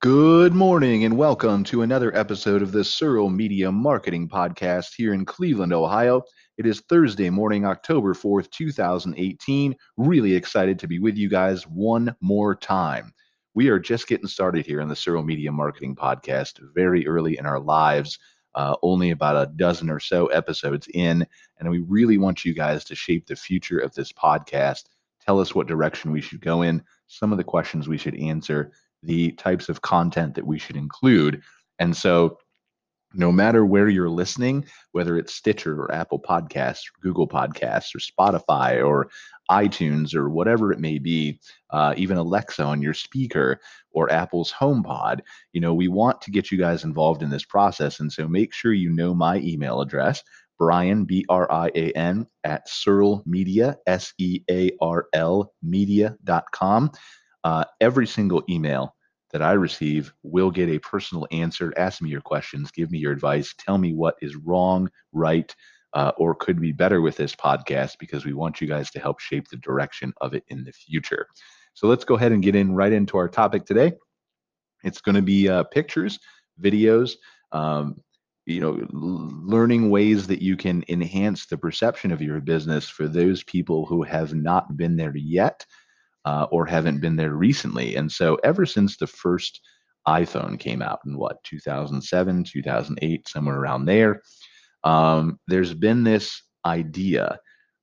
Good morning and welcome to another episode of the Searl Media Marketing Podcast here in Cleveland, Ohio. It is Thursday morning, October 4th, 2018. Really excited to be with you guys one more time. We are just getting started here on the Searl Media Marketing Podcast, very early in our lives, uh, only about a dozen or so episodes in. And we really want you guys to shape the future of this podcast. Tell us what direction we should go in, some of the questions we should answer the types of content that we should include. And so, no matter where you're listening, whether it's Stitcher or Apple Podcasts, or Google Podcasts, or Spotify or iTunes or whatever it may be, uh, even Alexa on your speaker or Apple's HomePod, you know, we want to get you guys involved in this process. And so make sure you know my email address, Brian, B R I A N, at Searl Media, S E A R L media.com. Uh, every single email that I receive will get a personal answer. Ask me your questions, give me your advice, tell me what is wrong, right, uh, or could be better with this podcast because we want you guys to help shape the direction of it in the future. So let's go ahead and get in right into our topic today. It's going to be uh, pictures, videos, um, you know, learning ways that you can enhance the perception of your business for those people who have not been there yet uh, or haven't been there recently. And so, ever since the first iPhone came out in what 2007, 2008, somewhere around there, um, there's been this idea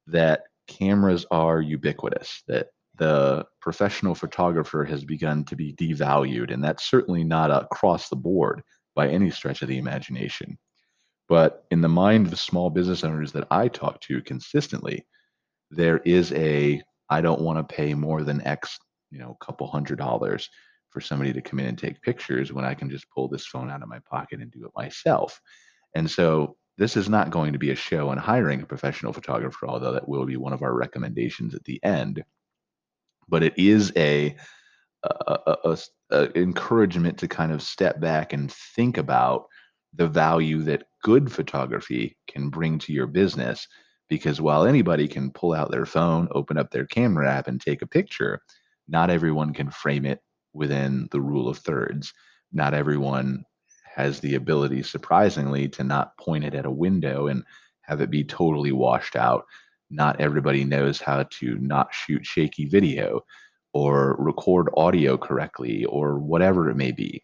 that cameras are ubiquitous, that the professional photographer has begun to be devalued, and that's certainly not across the board by any stretch of the imagination. But in the mind of small business owners that I talk to consistently, there is a I don't want to pay more than X, you know, a couple hundred dollars for somebody to come in and take pictures when I can just pull this phone out of my pocket and do it myself. And so this is not going to be a show on hiring a professional photographer, although that will be one of our recommendations at the end. But it is a, a, a, a encouragement to kind of step back and think about the value that good photography can bring to your business because while anybody can pull out their phone, open up their camera app, and take a picture, not everyone can frame it within the rule of thirds. Not everyone has the ability, surprisingly, to not point it at a window and have it be totally washed out. Not everybody knows how to not shoot shaky video or record audio correctly or whatever it may be.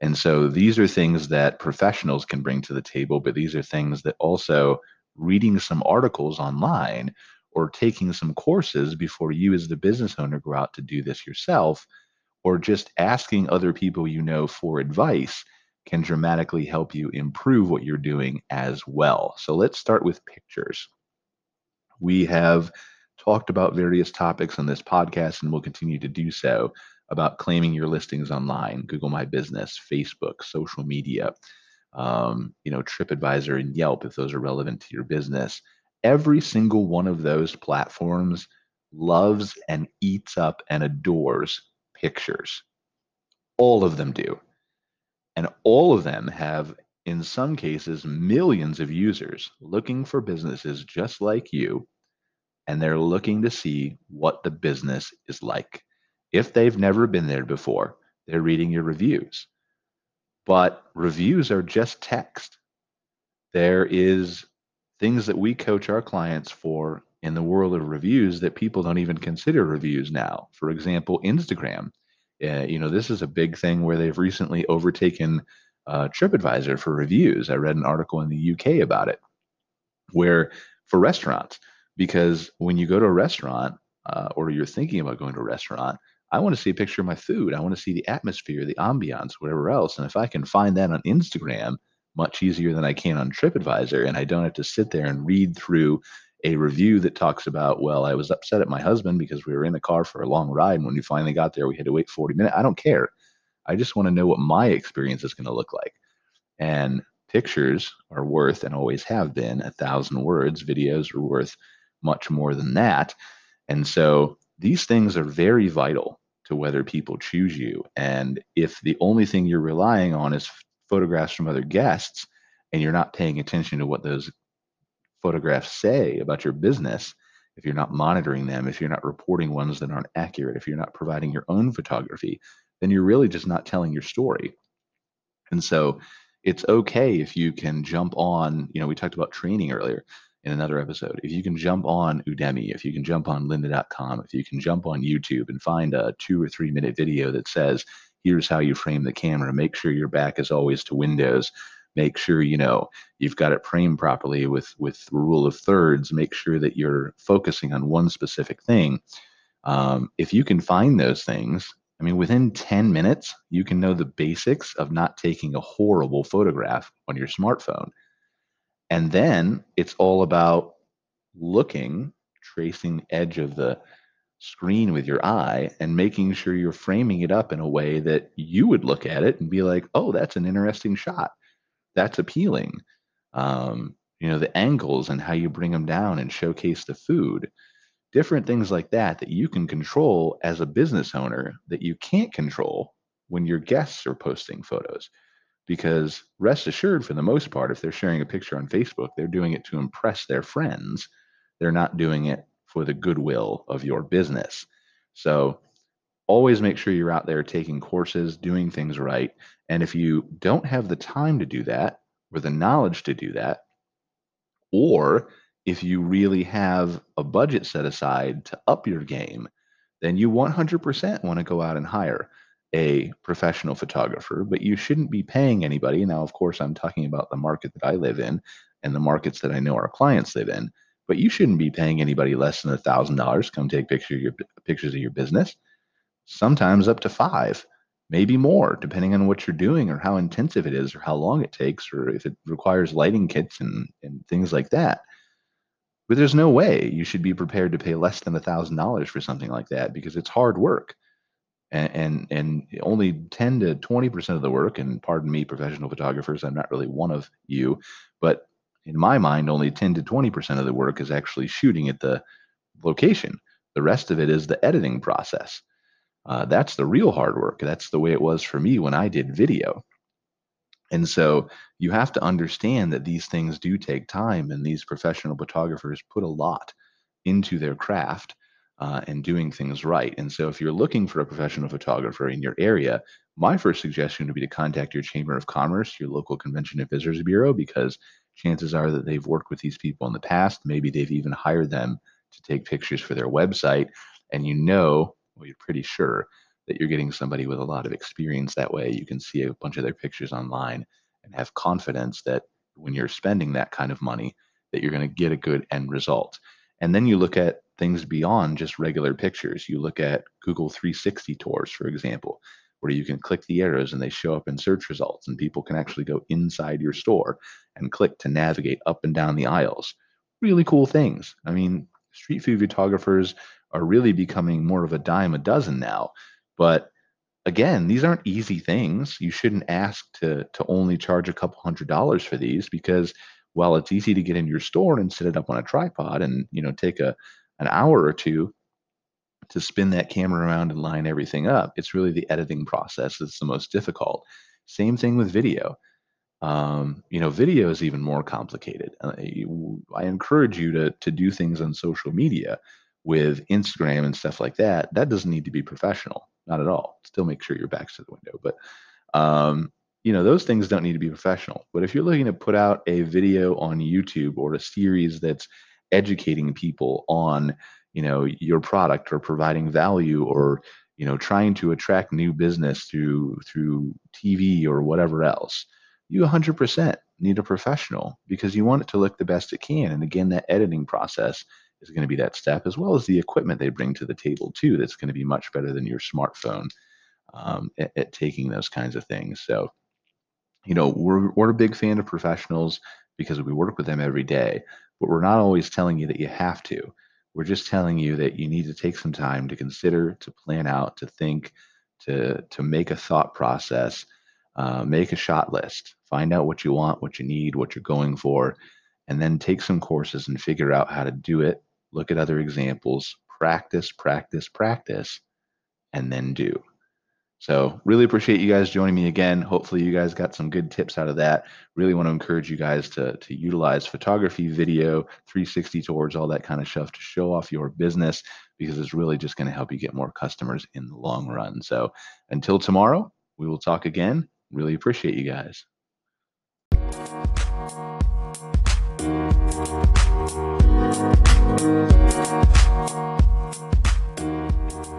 And so these are things that professionals can bring to the table, but these are things that also reading some articles online or taking some courses before you, as the business owner, go out to do this yourself, or just asking other people you know for advice can dramatically help you improve what you're doing as well. So let's start with pictures. We have talked about various topics on this podcast and will continue to do so about claiming your listings online, Google My Business, Facebook, social media, um, you know, TripAdvisor and Yelp, if those are relevant to your business. Every single one of those platforms loves and eats up and adores pictures. All of them do. And all of them have, in some cases, millions of users looking for businesses just like you. And they're looking to see what the business is like. If they've never been there before, they're reading your reviews but reviews are just text. There is things that we coach our clients for in the world of reviews that people don't even consider reviews now. For example, Instagram. Uh, you know, this is a big thing where they've recently overtaken uh, TripAdvisor for reviews. I read an article in the UK about it, where for restaurants, because when you go to a restaurant uh, or you're thinking about going to a restaurant, I want to see a picture of my food. I want to see the atmosphere, the ambiance, whatever else. And if I can find that on Instagram much easier than I can on TripAdvisor, and I don't have to sit there and read through a review that talks about, well, I was upset at my husband because we were in the car for a long ride. And when we finally got there, we had to wait 40 minutes. I don't care. I just want to know what my experience is going to look like. And pictures are worth and always have been a thousand words. Videos are worth much more than that. And so these things are very vital to whether people choose you. And if the only thing you're relying on is photographs from other guests and you're not paying attention to what those photographs say about your business, if you're not monitoring them, if you're not reporting ones that aren't accurate, if you're not providing your own photography, then you're really just not telling your story. And so it's okay if you can jump on, you know, we talked about training earlier in another episode. If you can jump on Udemy, if you can jump on lynda.com, if you can jump on YouTube and find a two or three minute video that says, here's how you frame the camera, make sure your back is always to windows, make sure you know you've got it framed properly with with rule of thirds. Make sure that you're focusing on one specific thing. Um, if you can find those things i mean within 10 minutes you can know the basics of not taking a horrible photograph on your smartphone. And then it's all about looking tracing the edge of the screen with your eye and making sure you're framing it up in a way that you would look at it and be like, oh, that's an interesting shot. That's appealing. Um, you know, the angles and how you bring them down and showcase the food, different things like that that you can control as a business owner that you can't control when your guests are posting photos. Because rest assured, for the most part, if they're sharing a picture on Facebook, they're doing it to impress their friends. They're not doing it for the goodwill of your business. So always make sure you're out there taking courses, doing things right. And if you don't have the time to do that or the knowledge to do that, or if you really have a budget set aside to up your game, then you 100% want to go out and hire a professional photographer, but you shouldn't be paying anybody. Now, of course, I'm talking about the market that I live in and the markets that I know our clients live in, but you shouldn't be paying anybody less than a $1,000 to come take picture your, pictures of your business sometimes up to five, maybe more, depending on what you're doing or how intensive it is or how long it takes or if it requires lighting kits and, and things like that. But there's no way you should be prepared to pay less than a thousand dollars for something like that because it's hard work. And, and and only 10 to 20 percent of the work, and pardon me, professional photographers, I'm not really one of you, but in my mind, only 10 to 20 percent of the work is actually shooting at the location. The rest of it is the editing process. Uh, that's the real hard work. That's the way it was for me when I did video. And so you have to understand that these things do take time, and these professional photographers put a lot into their craft uh, and doing things right. And so if you're looking for a professional photographer in your area, my first suggestion would be to contact your Chamber of Commerce, your local Convention and Visitors Bureau, because chances are that they've worked with these people in the past. Maybe they've even hired them to take pictures for their website. And you know well, you're pretty sure that you're getting somebody with a lot of experience that way. You can see a bunch of their pictures online and have confidence that when you're spending that kind of money, that you're going to get a good end result. And then you look at things beyond just regular pictures. You look at Google 360 tours, for example, where you can click the arrows and they show up in search results, and people can actually go inside your store and click to navigate up and down the aisles. Really cool things. I mean, Street View photographers are really becoming more of a dime a dozen now. But again, these aren't easy things. You shouldn't ask to to only charge a couple hundred dollars for these because while it's easy to get in your store and set it up on a tripod and you know take a an hour or two to spin that camera around and line everything up, it's really the editing process that's the most difficult. Same thing with video. Um, you know, video is even more complicated. Uh, I encourage you to to do things on social media with Instagram and stuff like that, that doesn't need to be professional, not at all. Still make sure your back's to the window, but um, you know those things don't need to be professional. But if you're looking to put out a video on YouTube or a series that's educating people on you know your product or providing value or you know trying to attract new business through through TV or whatever else, you 100% need a professional because you want it to look the best it can. And again, that editing process is going to be that step, as well as the equipment they bring to the table too. That's going to be much better than your smartphone um, at, at, taking those kinds of things. So, you know, we're we're a big fan of professionals because we work with them every day, but we're not always telling you that you have to. We're just telling you that you need to take some time to consider, to plan out, to think, to to make a thought process, uh, make a shot list, find out what you want, what you need, what you're going for, and then take some courses and figure out how to do it look at other examples, practice, practice, practice, and then do. So, really appreciate you guys joining me again. Hopefully, you guys got some good tips out of that. Really want to encourage you guys to, to utilize photography, video, 360 tours all that kind of stuff to show off your business. because it's really just going to help you get more customers in the long run. So until tomorrow, we will talk again. Really appreciate you guys. We'll be right.